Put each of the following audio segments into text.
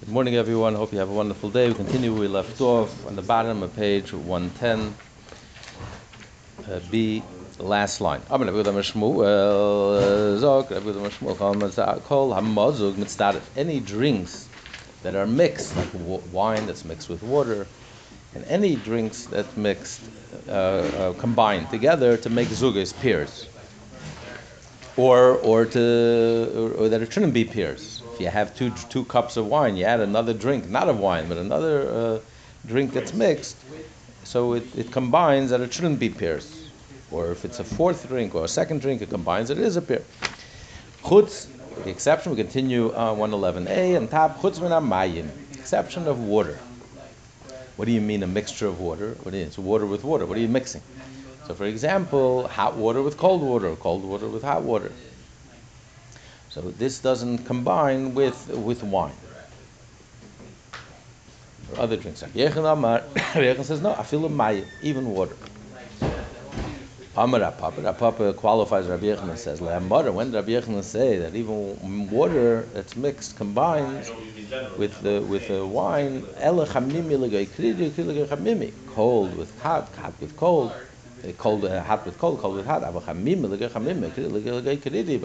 Good morning, everyone. Hope you have a wonderful day. We continue. We left off on the bottom of page 110. Uh, B, last line. I'm going to Any drinks that are mixed, like wine that's mixed with water, and any drinks that mixed, uh, uh, combined together to make zugas, pears, or or to or, or that it shouldn't be pears. You have two two cups of wine, you add another drink, not of wine, but another uh, drink that's mixed, so it, it combines that it shouldn't be pears. Or if it's a fourth drink or a second drink, it combines it is a pear. Chutz, the exception, we continue on 111a and top chutz min exception of water. What do you mean a mixture of water? What is water with water? What are you mixing? So, for example, hot water with cold water, cold water with hot water. So this doesn't combine with with wine or other drinks. Yechon says no. I feel a even water. Amar Papa, Papa qualifies Rabbi Yechon and says, "Le'amar." When did Rabbi Yechon say that even water that's mixed combines with the with the wine, cold with hot, hot with cold, cold uh, hot with cold, cold with hot. But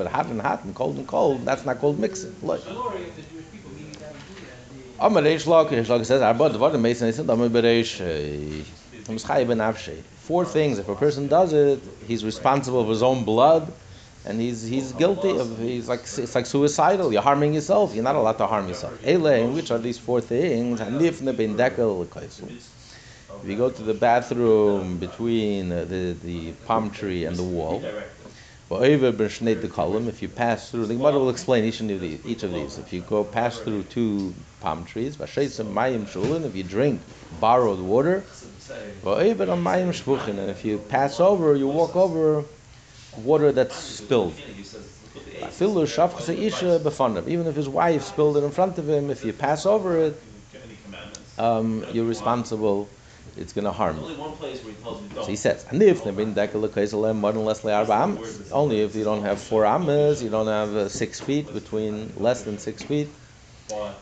hot and hot and cold and cold, that's not called mixing. Look. Amar Reish Lok, Reish Lok says, "Arba dvar meisen is Amar Bereish." Four things. If a person does it, he's responsible for his own blood, and he's he's guilty of. He's like it's like suicidal. You're harming yourself. You're not allowed to harm yourself. Ele, which are these four things? If you go to the bathroom between the, the palm tree and the wall, if you pass through, the Gemara will explain each of these. Each of these. If you go pass through two palm trees, if you drink borrowed water, and if you pass over, you walk over water that's spilled. Even if his wife spilled it in front of him, if you pass over it, um, you're responsible. It's going to harm you. So he says, only if you don't have four amas, you don't have uh, six feet between less than six feet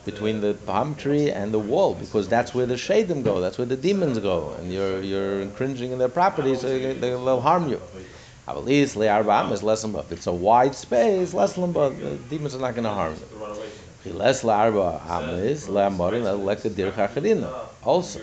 between the palm tree and the wall, because that's where the shadim go, that's where the demons go, and you're you're infringing in their property, so they, they'll harm you. If it's a wide space, less than the demons are not going to harm you. Also,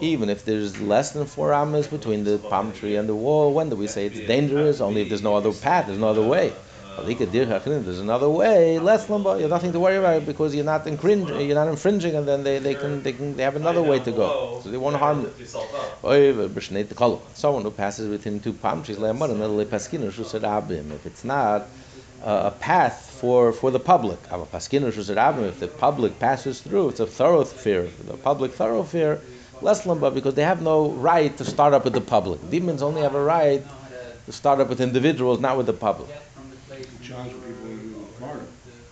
even if there's less than four amas between the palm tree and the wall, when do we say it's dangerous? Only if there's no other path, there's no other way. There's another way, less lumba. You have nothing to worry about because you're not infringing. You're not infringing, and then they, they can they can they have another way to go, so they won't harm you. Someone who passes within two palm trees, if it's not uh, a path for for the public, if the public passes through, it's a thoroughfare, the public thoroughfare, less lumba because they have no right to start up with the public. Demons only have a right to start up with individuals, not with the public for people in Florida.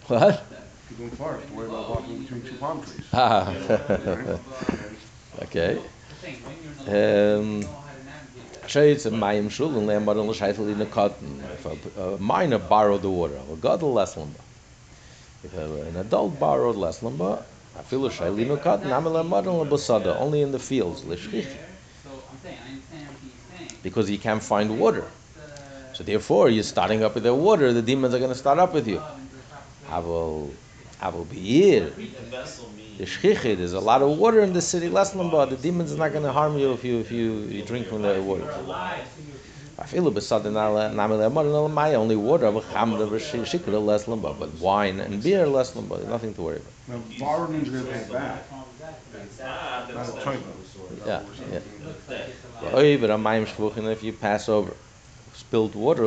What? People worry about walking between two palm trees. Ah. okay. Um, If a, minor borrowed the water, a god less lumba. If an adult borrowed less lumba, I feel a shailino cotton, I'm a lambar and labasada, only in the fields, Because you can't find water. So therefore, you're starting up with the water. The demons are going to start up with you. Aval, aval beir. The There's a lot of water in the city. Less The demons are not going to harm you if you if you, you drink from the water. I feel a bit only water, but wine and beer less lumba, nothing to worry about. Now, means you're going to pay back. Yeah, yeah. Oh, if you pass over spilled water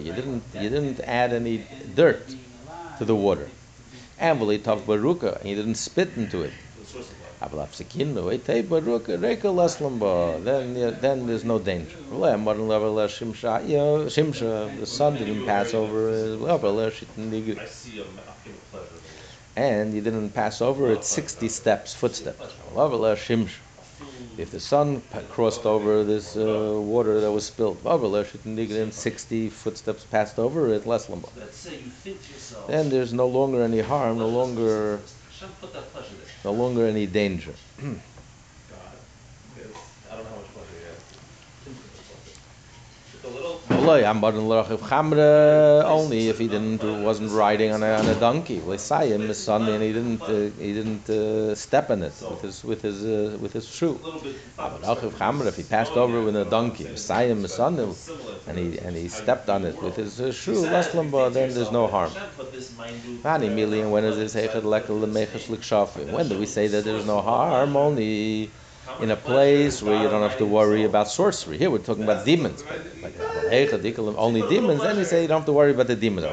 you didn't you didn't add any dirt to the water and baruka and you didn't spit into it. Then then there's no danger. The sun didn't pass over and he didn't pass over it 60 steps footsteps if the sun crossed over this uh, water that was spilled, in 60 footsteps passed over it, less limbo. Let's say you think to yourself, Then there's no longer any harm, no longer, Hashem put that pleasure there. no longer any danger. God. Because I don't know how much pleasure you have. Just a little. Olay, I'm but in Larachiv Chamre only if he didn't wasn't riding on a, on a donkey. Him his son and he didn't uh, he didn't uh, step on it with his with his uh, with his shoe. If he passed over with a donkey, him his son and he and he stepped on it with his uh, shoe. Then there's no harm. When do we say that there's no harm? Only in a place where you don't have to worry about sorcery. Here we're talking about demons. Only demons, then you say you don't have to worry about the demons.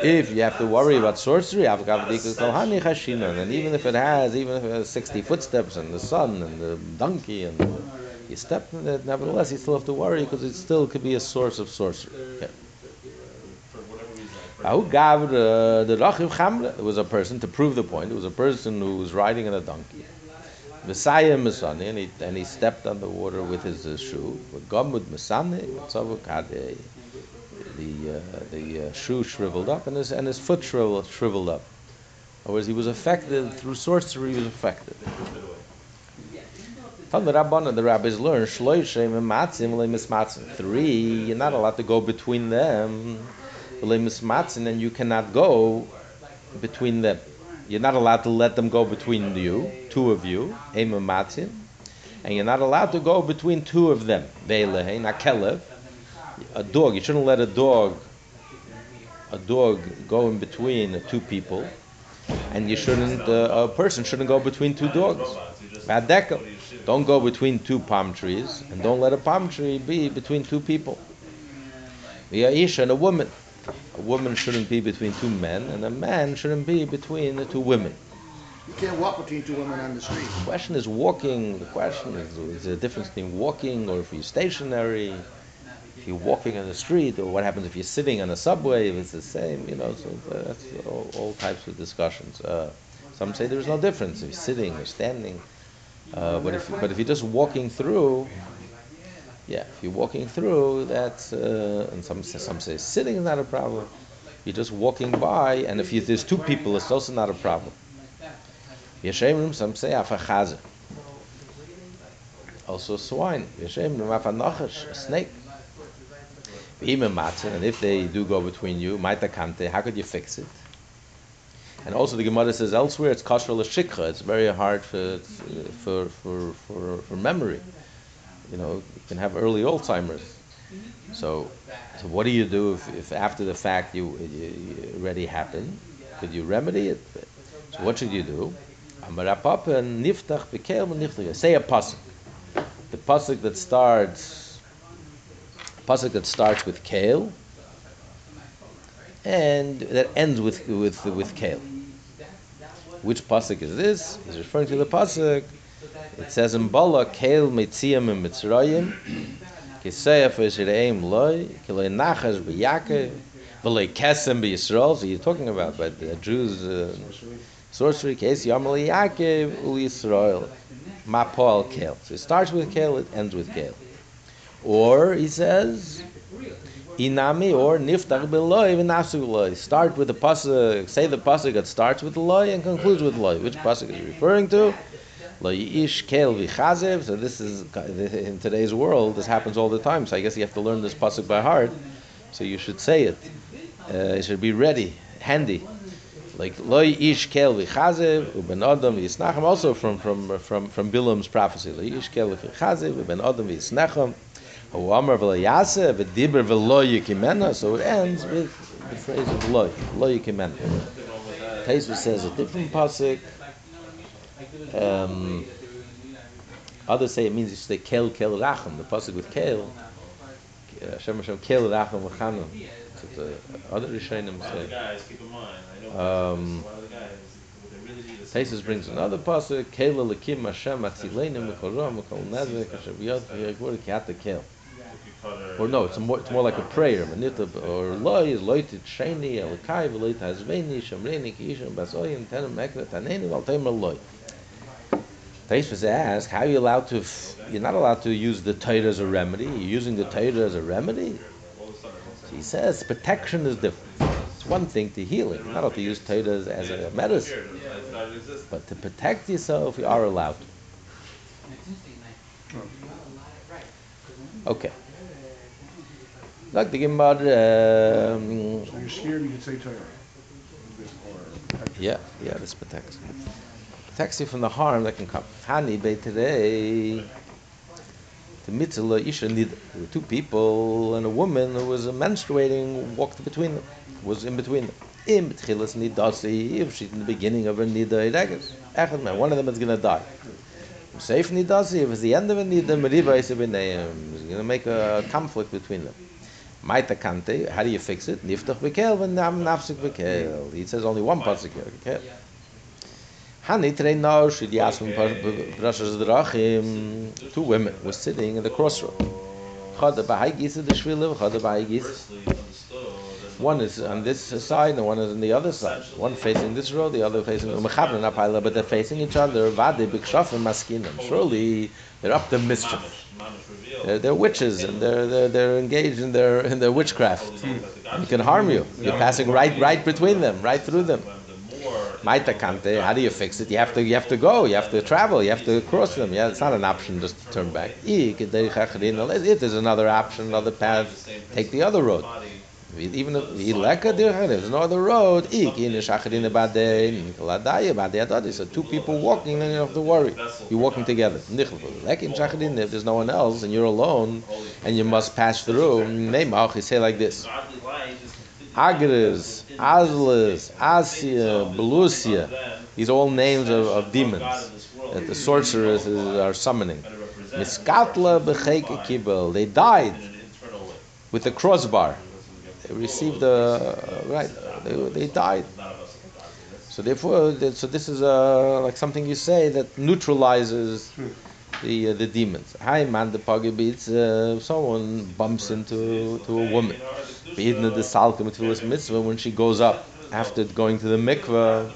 If you have to worry about sorcery, and even if it has, even if it has 60 footsteps and the sun and the donkey and you step nevertheless you still have to worry because it still could be a source of sorcery. Who gave the was a person to prove the point. It was a person who was riding on a donkey. Messiah Masani, and he and he stepped on the water with his uh, shoe. Gamud Masani, the uh, the uh, shoe shriveled up and his and his foot shriveled shriveled up. In other words, he was affected through sorcery. He was affected. From the Rabbanan, the rabbis learn shloishem and matzim lemismatzim. Three, you're not allowed to go between them. And you cannot go between them. You're not allowed to let them go between you, two of you, emamatzim, and you're not allowed to go between two of them. Veilehein, a dog. You shouldn't let a dog, a dog go in between two people, and you shouldn't, uh, a person shouldn't go between two dogs. Vadekel. Don't go between two palm trees, and don't let a palm tree be between two people. Isha and a woman. A woman shouldn't be between two men, and a man shouldn't be between the two women. You can't walk between two women on the street. The question is walking. The question is, is there a difference between walking or if you're stationary, if you're walking on the street, or what happens if you're sitting on a subway, if it's the same, you know, so that's all, all types of discussions. Uh, some say there's no difference if you're sitting or standing. Uh, but if but if you're just walking through, yeah, if you're walking through, that's uh, and some some say sitting is not a problem. You're just walking by, and if you, there's two people, it's also not a problem. Yeshemrim, some say afachaze. Also swine. Yeshemrim afanachash, a snake. And if they do go between you, how could you fix it? And also the Gemara says elsewhere it's kosher l'shikha. It's very hard for, for, for, for, for memory. You know, you can have early Alzheimer's. So, so what do you do if, if after the fact you, you, you already happened? Could you remedy it? So what should you do? Say a pasuk. The pasuk that starts, pasuk that starts with kale, and that ends with with with kale. Which pasuk is this? He's referring to the pasuk. It says in Bala, kale metziyam in Mitzrayim, kiseyaf eshireim loy, kiloi nachas b'yake, v'loi kesem b'Yisrael. So you're talking about, but the Jews, uh, sorcery case, yamal yakev ul Yisrael, mapol kale. So it starts with kale, it ends with kale. Or, he says, inami or niftach beloy v'nasu loy. Start with the pasuk, say the pasuk that starts with loy and concludes with loy. Which pasuk is referring to? Lo yish kel v'chazev. So this is in today's world. This happens all the time. So I guess you have to learn this pasuk by heart. So you should say it. Uh, it should be ready, handy. Like lo yish kel v'chazev uben adam v'yisnachem. Also from from from from Bilam's prophecy. Lo yish kel v'chazev uben adam v'yisnachem. So it ends with the phrase of lo, lo yikimena. Taisu says a different pasuk. Um, others say it means you say kel kel racham, the pasuk with kel. uh, Hashem Hashem kel racham v'chanam. The other Rishonim the say. guys, keep in mind, I know Um, one of the guys, what they really need is. Tosfos brings another pasuk. Kel lekim Hashem ra mikol nezek asher b'yad v'yagvur ki ata kel. Or no, it's more, it's more like a prayer. Manita or loy is loy titsheni elikai v'loy tazveni shamreni ki isham basoyin tenem mekra taneni val temer loy. Tosfos asks, how are you allowed to, you're not allowed to use the Torah as a remedy. You're using the Torah as a remedy. He says protection is different. It's one thing to healing. You're not allowed to use Torah as, as a medicine. But to protect yourself, you are allowed. Okay. Like the Gemara, um, So you're scared, you can say Torah. Yeah, yeah, this protects. you. Protects you from the harm that can come. Hani today. The mitzvah isha need two people and a woman who was menstruating walked between them, was in between them. In betchilas nidasi, if she's in the beginning of her nida iregas. Echad man, one of them is going to die. Safe nidasi, if it's the end of a nida, meriva is going to make a conflict between them. Maita kante, how do you fix it? Niftach bekel, when nam nafsik bekel. He says only one pasuk. Okay. Hani trei no should yasmin prashas drachim. Two women were sitting in the crossroad. Chada b'hai gisa the shvila, chada b'hai gisa. One is on this side and one is on the other side. One facing this road, the other facing Apaila, but they're facing each other. Vade b'kshafim maskinim. Surely they're up to mischief. They're, they're witches and they're, they're, they're engaged in their in their witchcraft. They can harm you. You're passing right right between them, right through them. Maita kante, how do you fix it? You have to you have to go, you have to travel, you have to cross them. Yeah, it's not an option just to turn back. If there's another option, another path, take the other road. Even if there's no other road, so two people walking, then you don't have to worry. You're walking together. If there's no one else and you're alone and you must pass through, you say like this. Agres, Azlis, Asia, Belusia. These are all names of, of demons that the sorceresses are summoning. Miskatla. They died with a crossbar. Received a right. They, they died. So therefore, so this is uh, like something you say that neutralizes the uh, the demons. Hi man, the pagabits. Uh, someone bumps into to a woman. Beidna the salkim tefillas mitzvah when she goes up after going to the mikveh,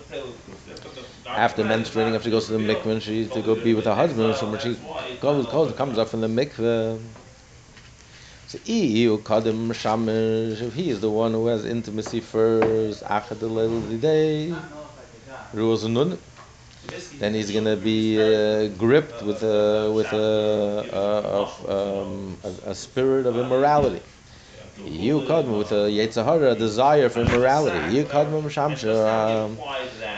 after menstruating, after she goes to the mikveh, and she to go be with her husband. So when she comes up from the mikveh. So Iu Kadim Shamish, he is the one who has intimacy first, Achad day, Rules then he's to be uh, gripped with a with a a, a, um, a, a spirit of immorality. You kadma with a yetzahara, a desire for immorality. You kadma shamsha. Um,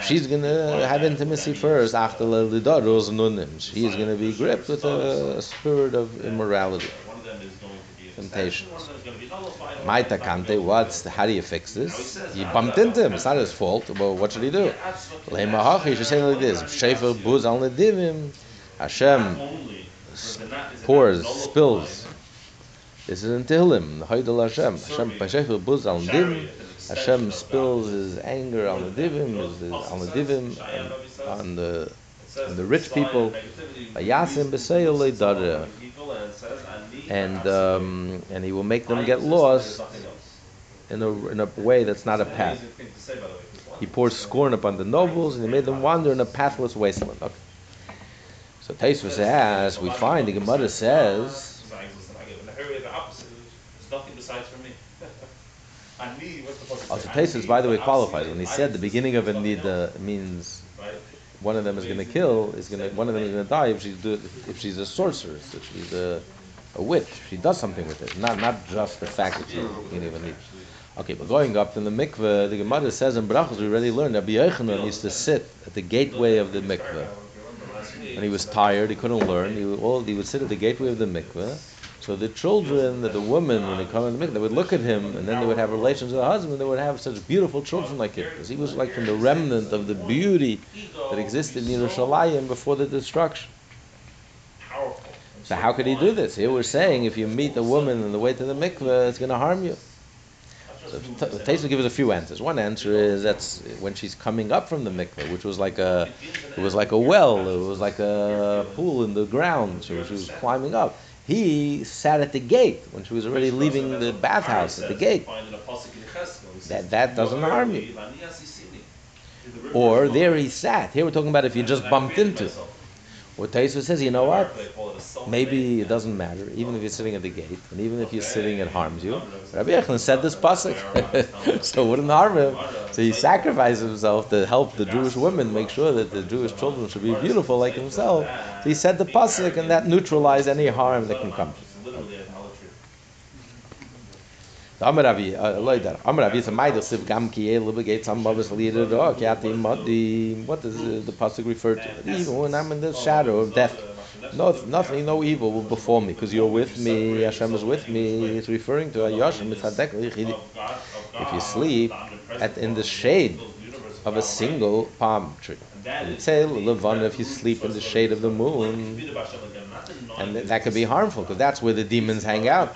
she's gonna have intimacy first. After nunim, she's gonna be gripped with a spirit of immorality, temptations. Maita kante, what's the, how do you fix this? He bumped into him. It's not his fault. Well, what should he do? Lema hachi. You should say like this: Shefer buz al nedivim. Hashem pours, spills. This is in Tehillim, the Haidel Hashem. Hashem Pashefer Buz al Ndim. Hashem spills his anger on the divim, on the divim, and on the on the rich people. And um, and he will make them get lost in a in a way that's not a path. He pours scorn upon the nobles, and he made them wander in a pathless wasteland. Okay. So Tosfos asks, we find the Gemara says. Oh, so Tosfos, by the way, qualifies when he said the beginning of a nida means one of them is going to kill, is going to one of them is going to die if she's if she's a sorceress, if she's a, a witch, she does something with it, not not just the fact that beginning of a nida. Okay, but going up in the mikveh, the Gemara says in Brachos, we already learned that Yochanan used to sit at the gateway of the mikveh. and he was tired, he couldn't learn. He would, all, he would sit at the gateway of the mikveh. So the children, the, the women, when they come in the mikveh, they would look at him, and then they would have relations with the husband. They would have such beautiful children like him, because he was like from the remnant of the beauty that existed in Yerushalayim before the destruction. So how could he do this? Here we're saying if you meet a woman on the way to the mikveh, it's going to harm you. So Tosfos gives us a few answers. One answer is that's when she's coming up from the mikveh, which was like a, it was like a well, it was like a pool in the ground. So she was climbing up. He sat at the gate when she was already leaving the bathhouse at the gate. That that doesn't harm you. Or there he sat. Here we're talking about if you just bumped into. What Tosfos says, you know what? They call it a soul Maybe it doesn't matter, even if you're sitting at the gate, and even if you're sitting, it harms you. Rabbi Yechon said this pasuk, so it wouldn't harm him. So he sacrificed himself to help the Jewish women make sure that the Jewish children should be beautiful like himself. So he said the pasuk, and that neutralized any harm that can come. Amar Ravi, uh. Amar Ravi, it's a maidel siv gam ki el begeit some us leader do ki ati modi. What does uh, the pasuk refer to? Even when I'm in the shadow of death. No, nothing, no evil will befall me because you're with me. Hashem is with me. It's referring to lichidi. If you sleep at in the shade of a single palm tree, if you sleep in the shade of the moon, and that could be harmful because that's where the demons hang out.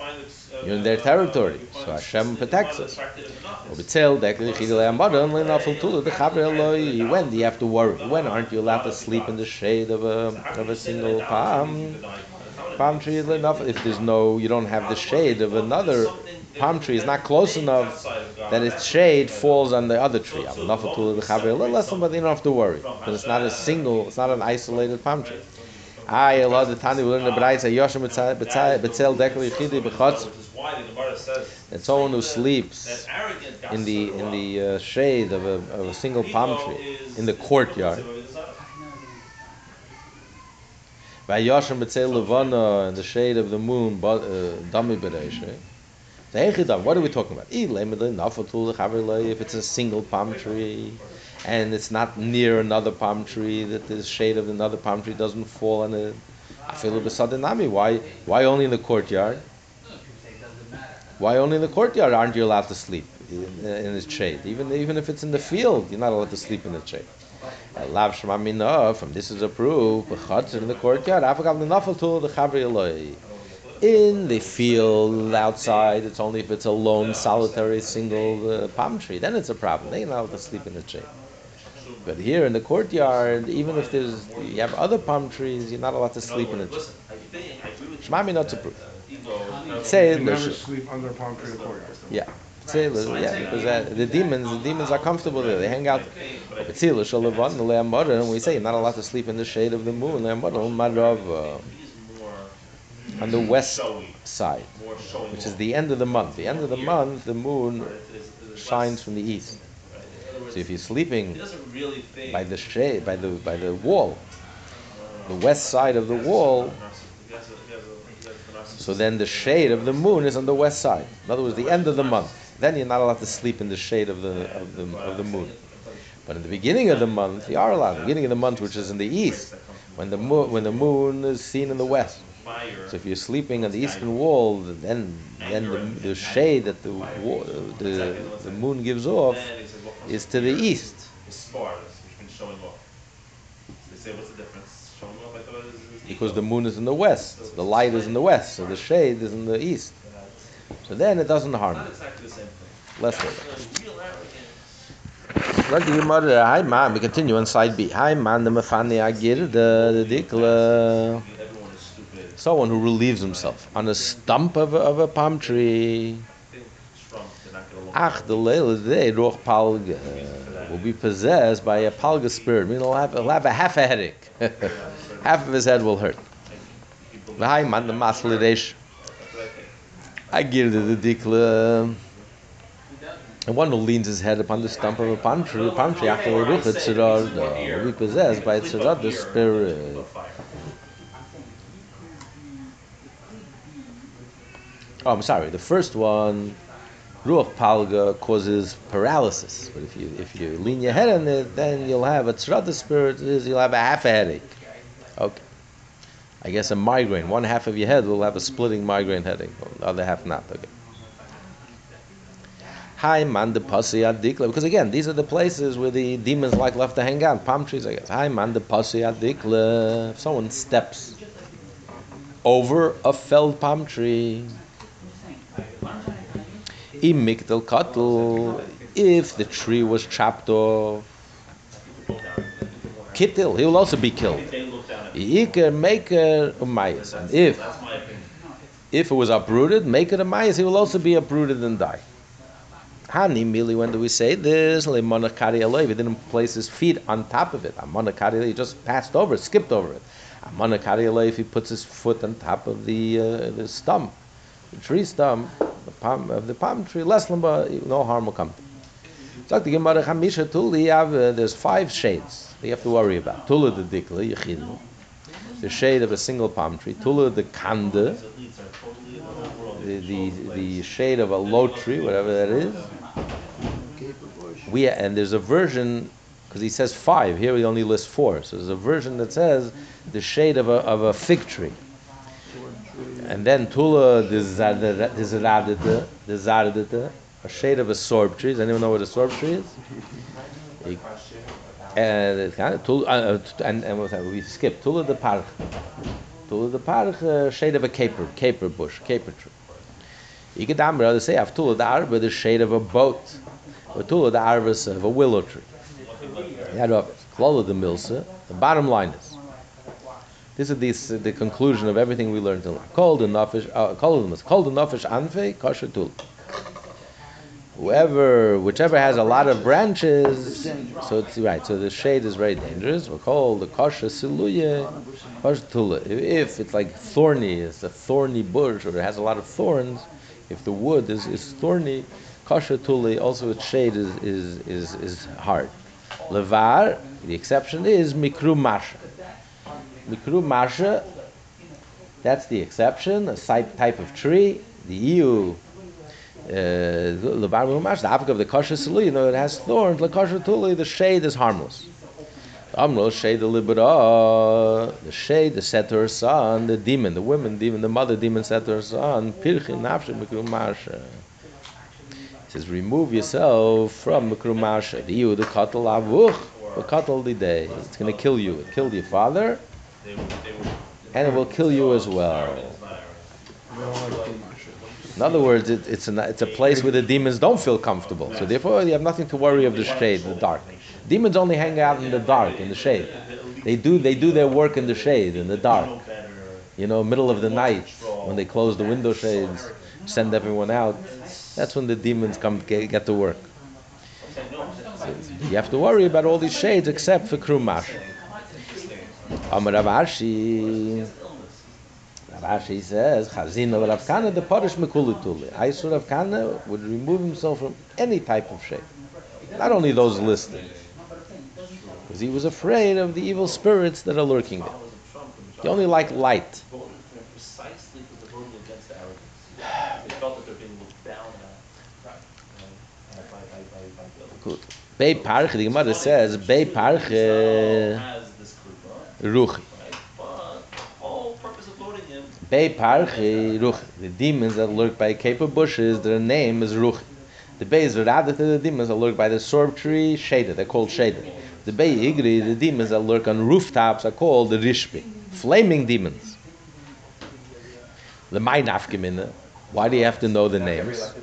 You're in their territory, so Hashem protects us. When do you have to worry? When aren't you allowed to sleep in the shade of a of a single palm palm tree? Enough if there's no, you don't have the shade of another palm tree. is not close enough that its shade falls on the other tree. Less than, but you don't have to worry because it's not a single, it's not an isolated palm tree. I Allah the Tani Betzel Dekel Yichidi Bechotz. That someone who sleeps in the in the uh, shade of a, of a single palm tree in the courtyard. By Betzel Levana in the shade of the moon, uh, Dami. What are we talking about? If it's a single palm tree and it's not near another palm tree, that the shade of another palm tree doesn't fall on it. I feel a Why? Why only in the courtyard? Why only in the courtyard aren't you allowed to sleep in, in its shade? Even even if it's in the field, you're not allowed to sleep in the shade. Lav from this is a proof. In the courtyard, in the field outside, it's only if it's a lone, solitary, single uh, palm tree. Then it's a problem. They're not allowed to sleep in the shade. But here in the courtyard, even if there's you have other palm trees, you're not allowed to sleep in it. Shmami not to prove. Say You never sleep under a palm tree in the courtyard. Yeah. Say yeah, because uh, the demons, the demons are comfortable there. They hang out. And we say you're not allowed to sleep in the shade of the moon. uh, On the west side, which is the end of the month. The end of the month, the moon shines from the east. So if you're sleeping by the shade, by the by the wall, the west side of the wall, so then the shade of the moon is on the west side. In other words, the end of the month. Then you're not allowed to sleep in the shade of the of the of the moon. But in the beginning of the month, you are allowed. The beginning of the month, which is in the east, when the moon when the moon is seen in the west. So if you're sleeping on the eastern wall, then then the, the shade that the, the the moon gives off is to the east. Because the moon is in the west, the light is in the west, so the shade is in the east. So then it doesn't harm you. Less Let the Gemara, hi man, we continue on side B. Hi man, the mafani agir, the dikla. Someone who relieves himself on a stump of a, of a palm tree. Ach, the leil day, roch palga, will be possessed by a palga spirit. I mean, he'll have, he'll have a half a headache. half of his head will hurt. V'hai man the maslidesh. I give the dikla. And one who leans his head upon the stump of a palm tree, a palm tree, after the ruch, will be possessed by tzirad, the spirit. Oh, I'm sorry. The first one Ruach Palga causes paralysis. But if you if you lean your head on it, then you'll have a tzrata spirit, is you'll have a half a headache. Okay. I guess a migraine. One half of your head will have a splitting migraine headache, the other half not. Okay. Hi man the pasi adikla. Because again, these are the places where the demons like left to hang out. Palm trees, I guess. Hi man the pasi adikla. If someone steps over a felled palm tree, Im mikdal if the tree was chopped off, kittil, he will also be killed. Iker maker umayas, and if if it was uprooted, make it a mayas, he will also be uprooted and die. Hani mili, when do we say this? Le monakari he didn't place his feet on top of it. A monakari, he just passed over skipped over it. Amana Kariyale, if he puts his foot on top of the uh, the stump, the tree stump, the palm of the palm tree, less lamba, no harm will come. Uh, there's five shades that you have to worry about. Tula the dikla, Yechidu, the shade of a single palm tree. Tula the kanda, the, the, the shade of a low tree, whatever that is. We and there's a version because he says five here. He only lists four. So there's a version that says the shade of a of a fig tree. And then Tula the Zaradita, a shade of a sorb tree. Does anyone know what a sorb tree is? He- And it's kind of Tula, uh, and and that? we skip Tula the Parch. Tula the Parch, uh, shade of a caper, caper bush, caper tree. You down there, they say, "Af Tula the Arba, the shade of a boat." Or Tula the Arba of a willow tree. Yeah, Klala the Milsa. The bottom line is, this is the, the conclusion of everything we learned in life. Kol the nafish, uh, kol the nafish anfe kosher tul. Whoever, whichever has a lot of branches, so it's right. So the shade is very dangerous. We call the kosher siluye kosher tula. If- If it's like thorny, it's a thorny bush, or it has a lot of thorns. If the wood is, is thorny, kosher tuli, also its shade is is is, is hard. Levar, the exception is mikru masha. Mikru masha, that's the exception, a type, of tree. The EU, mikru masha, the apple of the kosher sulu, you know, it has thorns. The kosher tuli, the shade is harmless. Amro shade the libera, the shade, the said to her son, the demon, the women demon, the mother demon said to her son, pirchin nafshe mikru masha. He says, remove yourself from mikru. The you, the katal avuch, the katal the day. It's going to kill you. It killed your father, They would, they would. and it will kill you as well. In other words, it, it's, a, it's a place where the demons don't feel comfortable. So therefore, you have nothing to worry of the shade, the dark. Demons only hang out in the dark, in the shade. They do, they do their work in the shade, in the dark. You know, middle of the night, when they close the window shades, send everyone out. That's when the demons come get, get to work. So you have to worry about all these shades except for Krumash. Amar Rav Ashi. Rav Ashi says, Chazina Rav Kana the Parish Mekulituli. Aisur Rav Kana would remove himself from any type of shade. Not only those listed. Because he was afraid of the evil spirits that are lurking there. He only liked light. Bei Parche, the Gemara says, Bei Parche Has this krupa, Ruch. right? But the Bei Parche Ruch. The demons that lurk by caper bushes, their name is Ruch. The bay is to the demons that lurk by the sorb tree, shaded. They're called shaded. The bay Igri, the demons that lurk on rooftops, are called the Rishbi. Flaming demons. The Mai Nafkemina. Why do you have to know the names?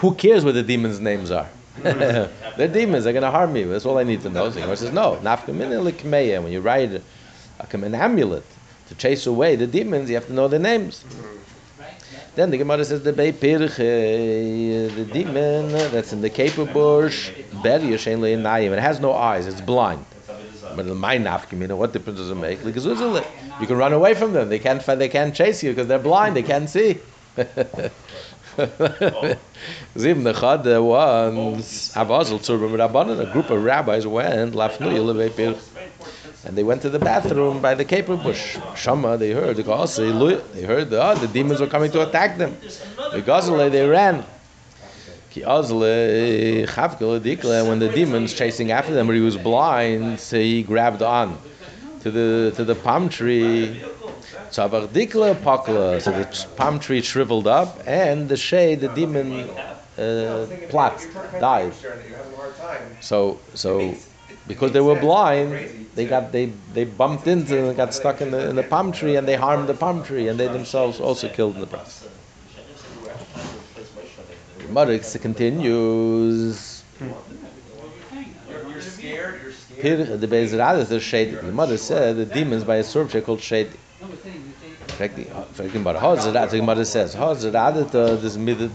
Who cares what the demons' names are? They're demons. They're going to harm me. That's all I need to know. So says, no. Nafkamina. When you write an amulet to chase away the demons, you have to know the names. Then the Gemara says the Bei Pirche, the demon that's in the caper bush, Ber Yoshen Le'inayim. It has no eyes. It's blind. But my nafkamina, what difference does it make? You can run away from them. They can't. They can't chase you because they're blind. They can't see. Zim the Chad once a group of rabbis went Lafnu Yelevei Pir, and they went to the bathroom by the caper bush. Shama, they heard the Gasi, they heard the oh, the demons were coming to attack them. The Gazale, they ran. Dikle, when the demons chasing after them, he was blind, so he grabbed on to the to the palm tree. So the palm tree shriveled up, and the shade, the demon, uh, plot, died. So so because they were blind, they got they they bumped into and got stuck in the in the palm tree, and they harmed the palm tree, and they themselves also killed in the process. Gemara continues. The Be'ezrad is the shade. The mother said the demons by a tree called shade. Fraging about Hazrat, the Gemara says Hazrat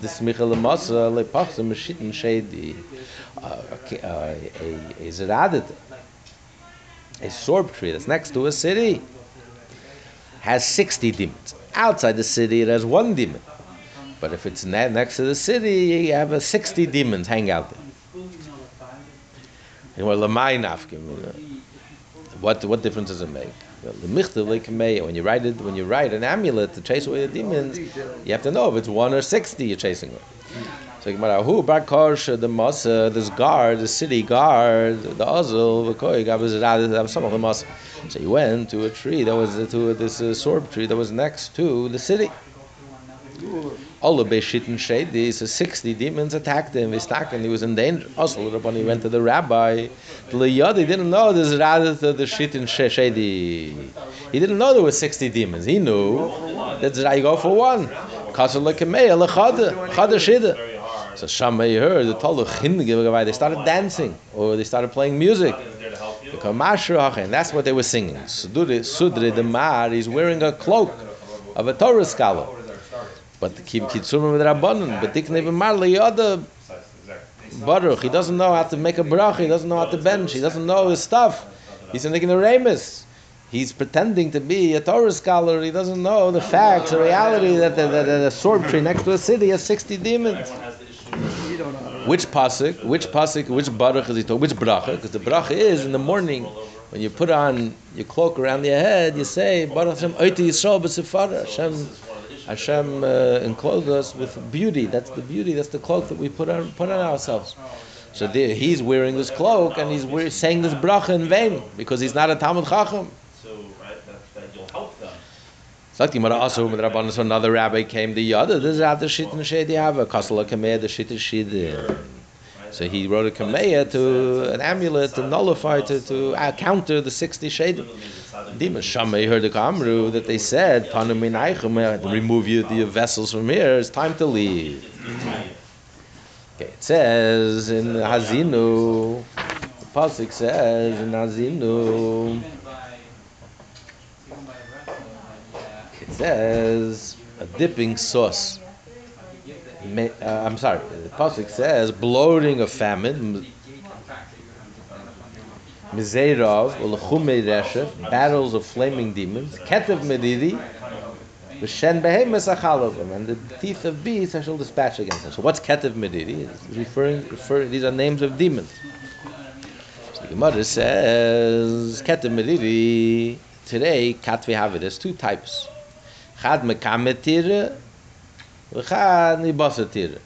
this Michal Masa le pachs a shitten shady. Uh, uh, a a a a sorb tree that's next to a city. has 60 demons. Outside the city, it has one demon. But if it's ne- next to the city, you have a 60 demons hang out there. What what difference does it make? When you write it when you write an amulet to chase away the demons, you have to know if it's one or sixty you're chasing. So Gemara, who Barkosh, the Masa, this guard, the city guard, the Azul, the Koy, some of the Masa. So he went to a tree that was to this uh, sorb tree that was next to the city. All the Beshit and Shady, so 60 demons attacked him, he stuck and he was in danger. Also, the Rabbani went to the rabbi. The Liyadi didn't know this Radat the Shit and Shady. He didn't know there were 60 demons. He knew right, you go for one. Kasser Lekemeya, Lechada, Chada Shida. So Shammai heard the Chindig, they started dancing or they started playing music. Is And that's what they were singing. Sudri, the Mar, he's wearing a cloak of a Torah scholar. But the Kib Kitsurim Rabbanon, but Dikne Marley, other Baruch, he doesn't know how to make a brach, he doesn't know how to bench, he doesn't know his stuff. He's the Remus. He's pretending to be a Torah scholar, he doesn't know the facts, the reality that the, the, the, sword tree next to a city has 60 demons. Which pasuk, which pasuk, which baruch is he talking? Which bracha? Because the bracha is in the morning when you put on your cloak around your head, you say Baruch Hashem Oiti Yisrael b'Sefara. Hashem, Hashem uh, enclosed us with beauty. That's the beauty. That's the cloak that we put on put on ourselves. So there, he's wearing this cloak and he's wear, saying this bracha in vain because he's not a Talmud Chacham. Sagt die Mara also mit Rabbanon, so another rabbi came the other. This is out the shit and shady have a kasala kameh the shit shid. So he wrote a kameya to an amulet to nullify to to counter the sixty shade. Dima Shammai heard the Kamru that they said Panu minaychum uh, remove you the vessels from here. It's time to leave. Okay, it says in Hazinu. The pasuk says in Hazinu. It says a dipping sauce. Uh, I'm sorry. The pasuk says bloating of famine. Mizerov, Ulchume Reshef, battles of flaming demons, Ketev Medidi, V'shen Behemes Achalovim, and the teeth of beasts I shall dispatch against them. So what's Ketev Medidi? Referring, referring, these are names of demons. So the Gemara says, Ketev Medidi, today, Katvi have it, there's two types. אחד מקמת מתיר ואחד ניבוס מתיר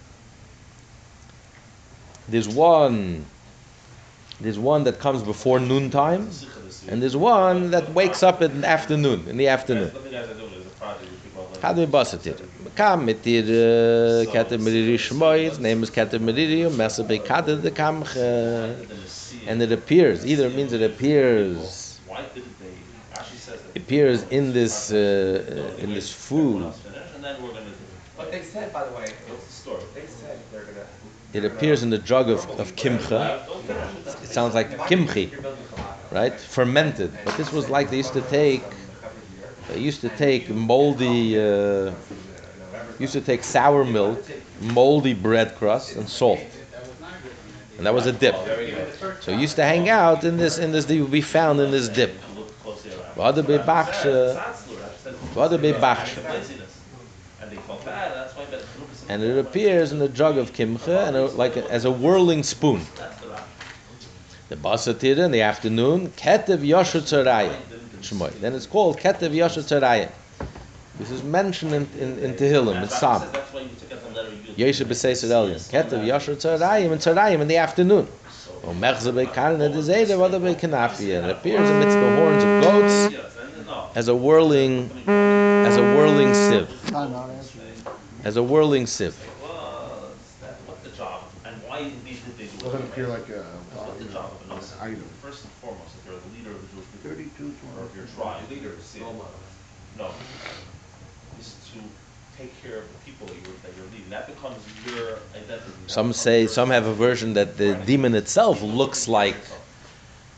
there's one there's one that comes before noon time and there's one that wakes up in the afternoon in the afternoon. Had me busted it kam mit dir kater mit dir name is kater mit dir mess be kater de kam and it appears either it means it appears appears in this, uh, in this food. And then we're gonna do. But they said, by the way, What's the story? they said they're gonna. It appears in the drug of, of kimcha. It sounds like kimchi, right? Fermented. But this was like they used to take, they used to take moldy, uh, used to take sour milk, moldy bread crust, and salt. And that was a dip. So it used to hang out in this, in this, they would be found in this dip. Be'bachshe, Satzler, I said. v'hada be'bachshe. And it appears in the jug of kimcha, and a, like a, as a whirling spoon. The basatira in the afternoon, ketev yosher. Then it's called ketev yosher. This is mentioned in, in, in Tehillim, in Psalm. Yeshe b'seis elyon. Ketev yosher and tzarayim in the afternoon. O mechze be'karne de zeder, vada be'kanafia. It appears amidst the horns of goats. As a whirling, as a whirling sieve. I'm not answering. As a whirling sieve. was that what the job and why did they did they do Doesn't appear like a, What the job of an an item. First and foremost, if you're the leader of the Jewish people, Thirty-two or if twenty. you're tribe leader, no, is to take care of the people that you're that you're leading. That becomes your identity. That Some becomes say, your some have a version that the demon itself looks like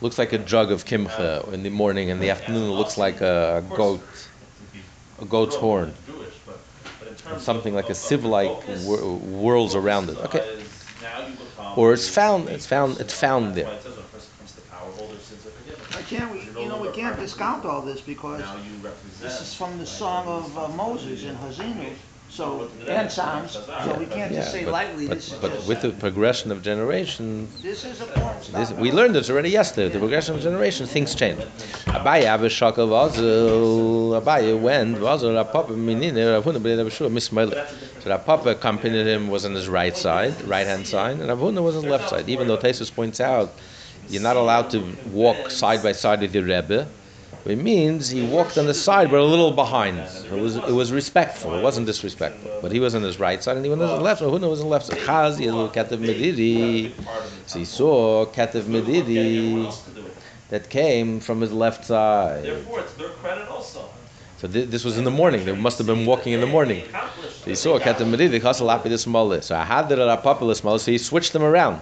looks like a jug of kimcha in the morning, in the afternoon it looks like a goat, a goat's horn. Jewish, but, but in terms Something like a of- of sieve-like whirls around it. Okay. is Now you become Or it's found- it's found- it's found there. why it says when a person comes to power, all their sins are forgiven. can't, we- you know, we can't discount all this because Now you represent. this is from the song of uh, Moses in Hazinu, so, and Psalms, so we can't just say lightly, but- this is But just, with the progression of generation, this is a porn This, star. we learned this already yesterday. The progression of generations, things change. Abaye have a shock of Azel. Abaye went. Azel, Rav Papa, Minine, Rav Huna, B'nei Rav Shua, So Rav Papa accompanied him, was on his right side, right hand side, and Rav Huna was on the left side. Even though Tesis points out, you're not allowed to walk side by side with your Rebbe. It means he walked on the side, but a little behind. It was it was respectful. It wasn't disrespectful. But he was on his right side, and he was on his left. Rav Huna was on the left side. Chaz, Yelu, Ketev Mediri. So he saw Ketev Medidi that came from his left side. Therefore, it's their credit also. So thi- this was in the morning. They must have been walking in the morning. He saw Ketev Mediri, Chasal Api the. So I had the so he switched them around.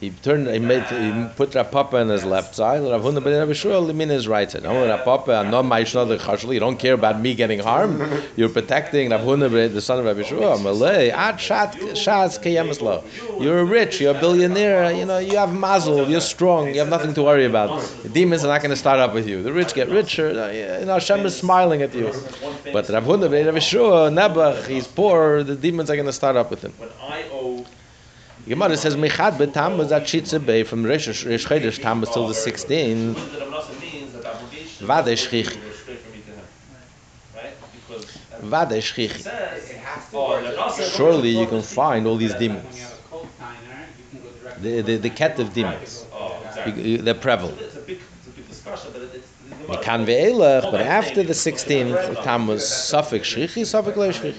He turned, he made, he put Rav Papa on his left side, Rav Huna ben Rav Shua in his right side. I'm Rav Papa, I'm not my the. You don't care about me getting harmed. You're protecting Rav Huna, the son of Rav Shua. Malay, ad ah, shat, shaz keyemaslo. You're rich, you're a billionaire, you know, you have mazel, you're strong, you have nothing to worry about. The demons are not going to start up with you. The rich get richer, you know, Hashem is smiling at you. But Rav Huna, ben Rav Nebuch, he's poor, the demons are going to start up with him. Gemara says Mechad beTammuz at Shitze Bay from Rish Chodesh Tammuz till the 16th. What the Rabbanosen means that the obligation. Vade is shchich. straight from me to him. Right? Because. uh, Vade Shchichi. Surely you can find all these demons. The the, the Ketev demons. They're prevalent. Mikan ve'elech, but after the 16th Tammuz, Safek Shchichi, Safek Shchichi.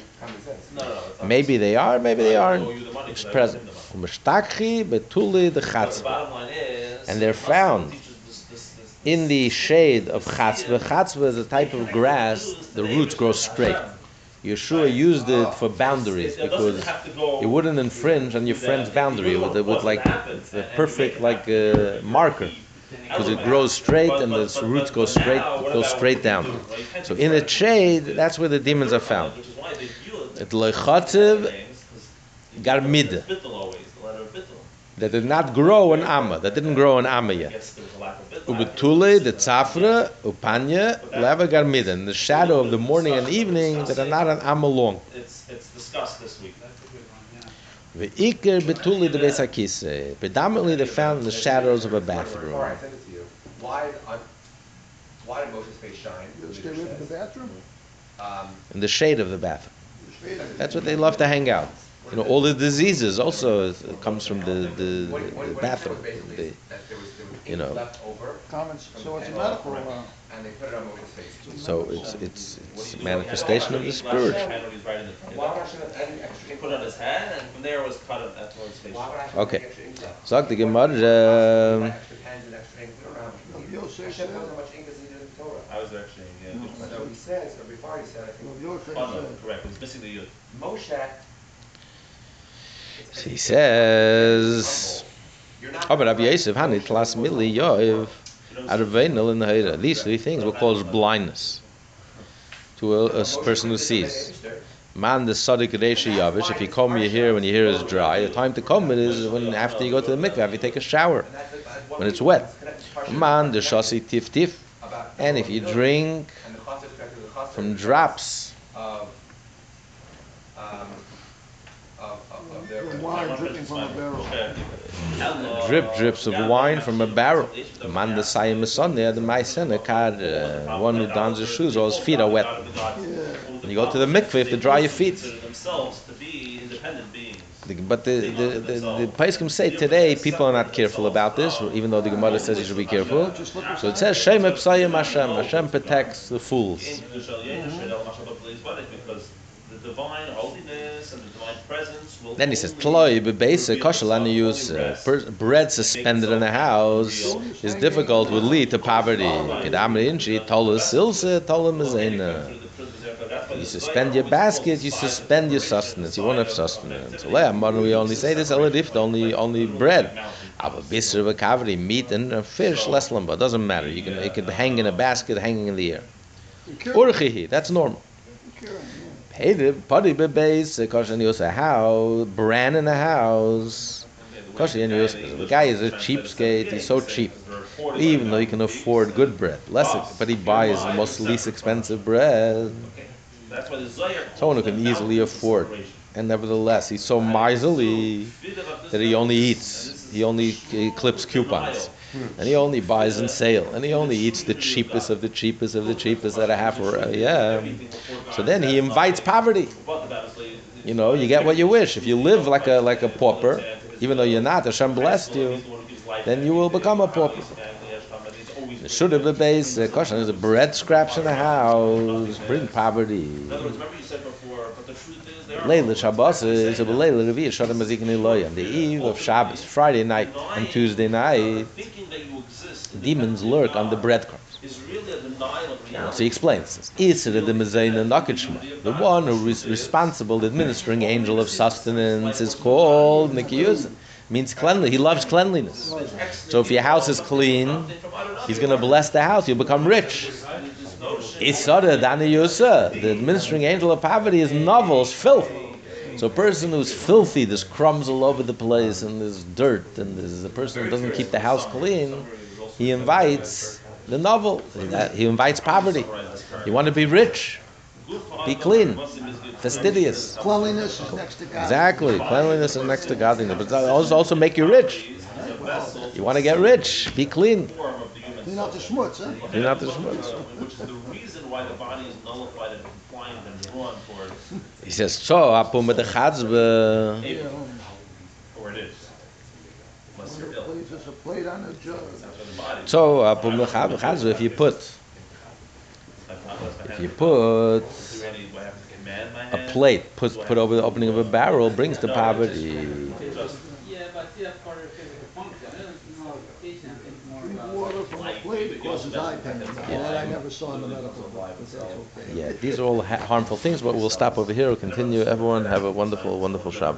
Not. Maybe they are, maybe they aren't. It's present. And they're found In the shade of Chatzah, Chatzah is a type of grass, the roots grow straight. Yeshua used it for boundaries It because it wouldn't infringe on your friend's boundary with, the- with like the perfect like uh, marker because it grows straight and the roots go straight go straight down. So in the shade, that's where the demons are found. It. It lechativ garmid it's the that did not grow in Amma, that didn't grow in Amma yet. Yes, there was a lack of bittul. Ubetule, the tzafra, upanya, leva garmida, in the shadow of the morning and evening that are not an Amma long. It's, it's discussed this week. That's a good one, yeah. Ve'ikir betuli the besakise, predominantly they're found in the shadows of a bathroom. All right, send it to you. Why, on, why did Moshe's face shine? You The stay leader away from the bathroom? Um, In the shade of the bathroom. The. That's what they love to hang out. You know, all the diseases also comes from the, the, what, the what, what bathroom. The- that there was, there was you know. left over, Comments, so it's a medical, uh, and they put it on Moshe's face. So it's, it's, it's a manifestation of the spirit. Hand when he's writing the- Why would I should have any extra ink? put it on his head, and from there was cut it at his face. Why would I Okay. any extra ink left? Sagt die Gemara, Like um, extra pens and extra ink, we don't know how much we Rav need. Yosef Hashem said, knows how much ink is needed in the Torah. I was actually, yeah. So he says, or before he said, I think, Rav Yosef said, correct, it's missing the yud. Moshe. He says, but Rabbi Yosef, Hani, Tlas Mili, Yoiv, Arveinel in the Heira. These three things will cause blindness to a, a person who sees. Man, the Sadiq Reshi Yavish, if you comb your hair when your hair is dry, the time to comb it is when after you go to the mikveh, after you take a shower, when it's wet. Man, the Shasi Tif Tif, and if you drink from drops, Of, um, of, of, of their. The wine dripping from a barrel. Drip drips of wine from a barrel. The man, the Sayim Sunday, the Maisen, uh, one who dons his shoes, all his feet are wet. When you go to the mikveh, to dry your feet. Consider themselves to be independent beings. The- But the the the, the Paiskim say today people are not careful about this, even though the Gemara says you should be careful. So it says Shem Epsayim Hashem. Hashem protects the fools. Because the divine holiness and the divine presence will. Then he says only- Tloi bebeisa koshel and use uh, per- bread suspended in a house is difficult would lead to poverty. Kedamri inchi tola silsa tola mezena. You suspend your basket, you suspend your sustenance. You won't have sustenance. Lea, modern we only say this, eladift, only only bread. Aber bisser of a cavity, meat and fish, less lumber. Doesn't matter. You can it could hang in a basket, hanging in the air. Urchihi, that's normal. Pede, padi bebeis, kosher yos a house, bran in a house. Kosher yos, the guy is a cheapskate. He's so cheap. even though he can afford good bread. Less, but he buys the most least expensive bread. Okay. That's why the Zohar Someone who can easily afford. And nevertheless, he's so miserly that he only eats. He only clips coupons. And he only buys in sale. And he only eats the cheapest of the cheapest of the cheapest at a half a uh, yeah. So then he invites poverty. You know, you get what you wish. If you live like a like a pauper, even though you're not, Hashem blessed you, then you will become a pauper. Should have been base. Question is, bread scraps in the house bring poverty. Leila Shabbos is a Leila on the eve of Shabbos, Friday night and Tuesday night. Demons lurk on the breadcrumbs. reality. So he explains, Isra the one who is responsible, the administering angel of sustenance, is called Nikiyuzin. Means cleanly. He loves cleanliness. So if your house is clean, he's going to bless the house. You'll become rich. Isara Dani Yusa, the administering angel of poverty, is novels, filth. So a person who's filthy, there's crumbs all over the place, and there's dirt, and there's a person who doesn't keep the house clean, he invites the novel. He invites poverty. You want to be rich, be clean, fastidious. Cleanliness is next to God. Exactly. Cleanliness is next to godliness. But that also also make you rich. You want to get rich, be clean. Clean out the schmutz, huh? Clean out the schmutz. Which is the reason why the body is nullified and compliant and drawn towards He says, so, apu mit der chatzbe. Uh, April, or it is. Unless you're ill. Please, there's a plate on the jug. So the body. So, apu mit der chatzbe, if you put, Like, not unless my if you put Do any, do I have to command my a plate, put, put over the opening of a barrel, brings the poverty. Just Yeah, but still for the physical function, I don't know, patient thinks more Drink about. water from a plate causes eye pain. That I never saw in the medical book, but that's okay. Yeah, these are all ha- harmful things, but we'll stop over here. We'll continue. Everyone have a wonderful, wonderful Shabbos.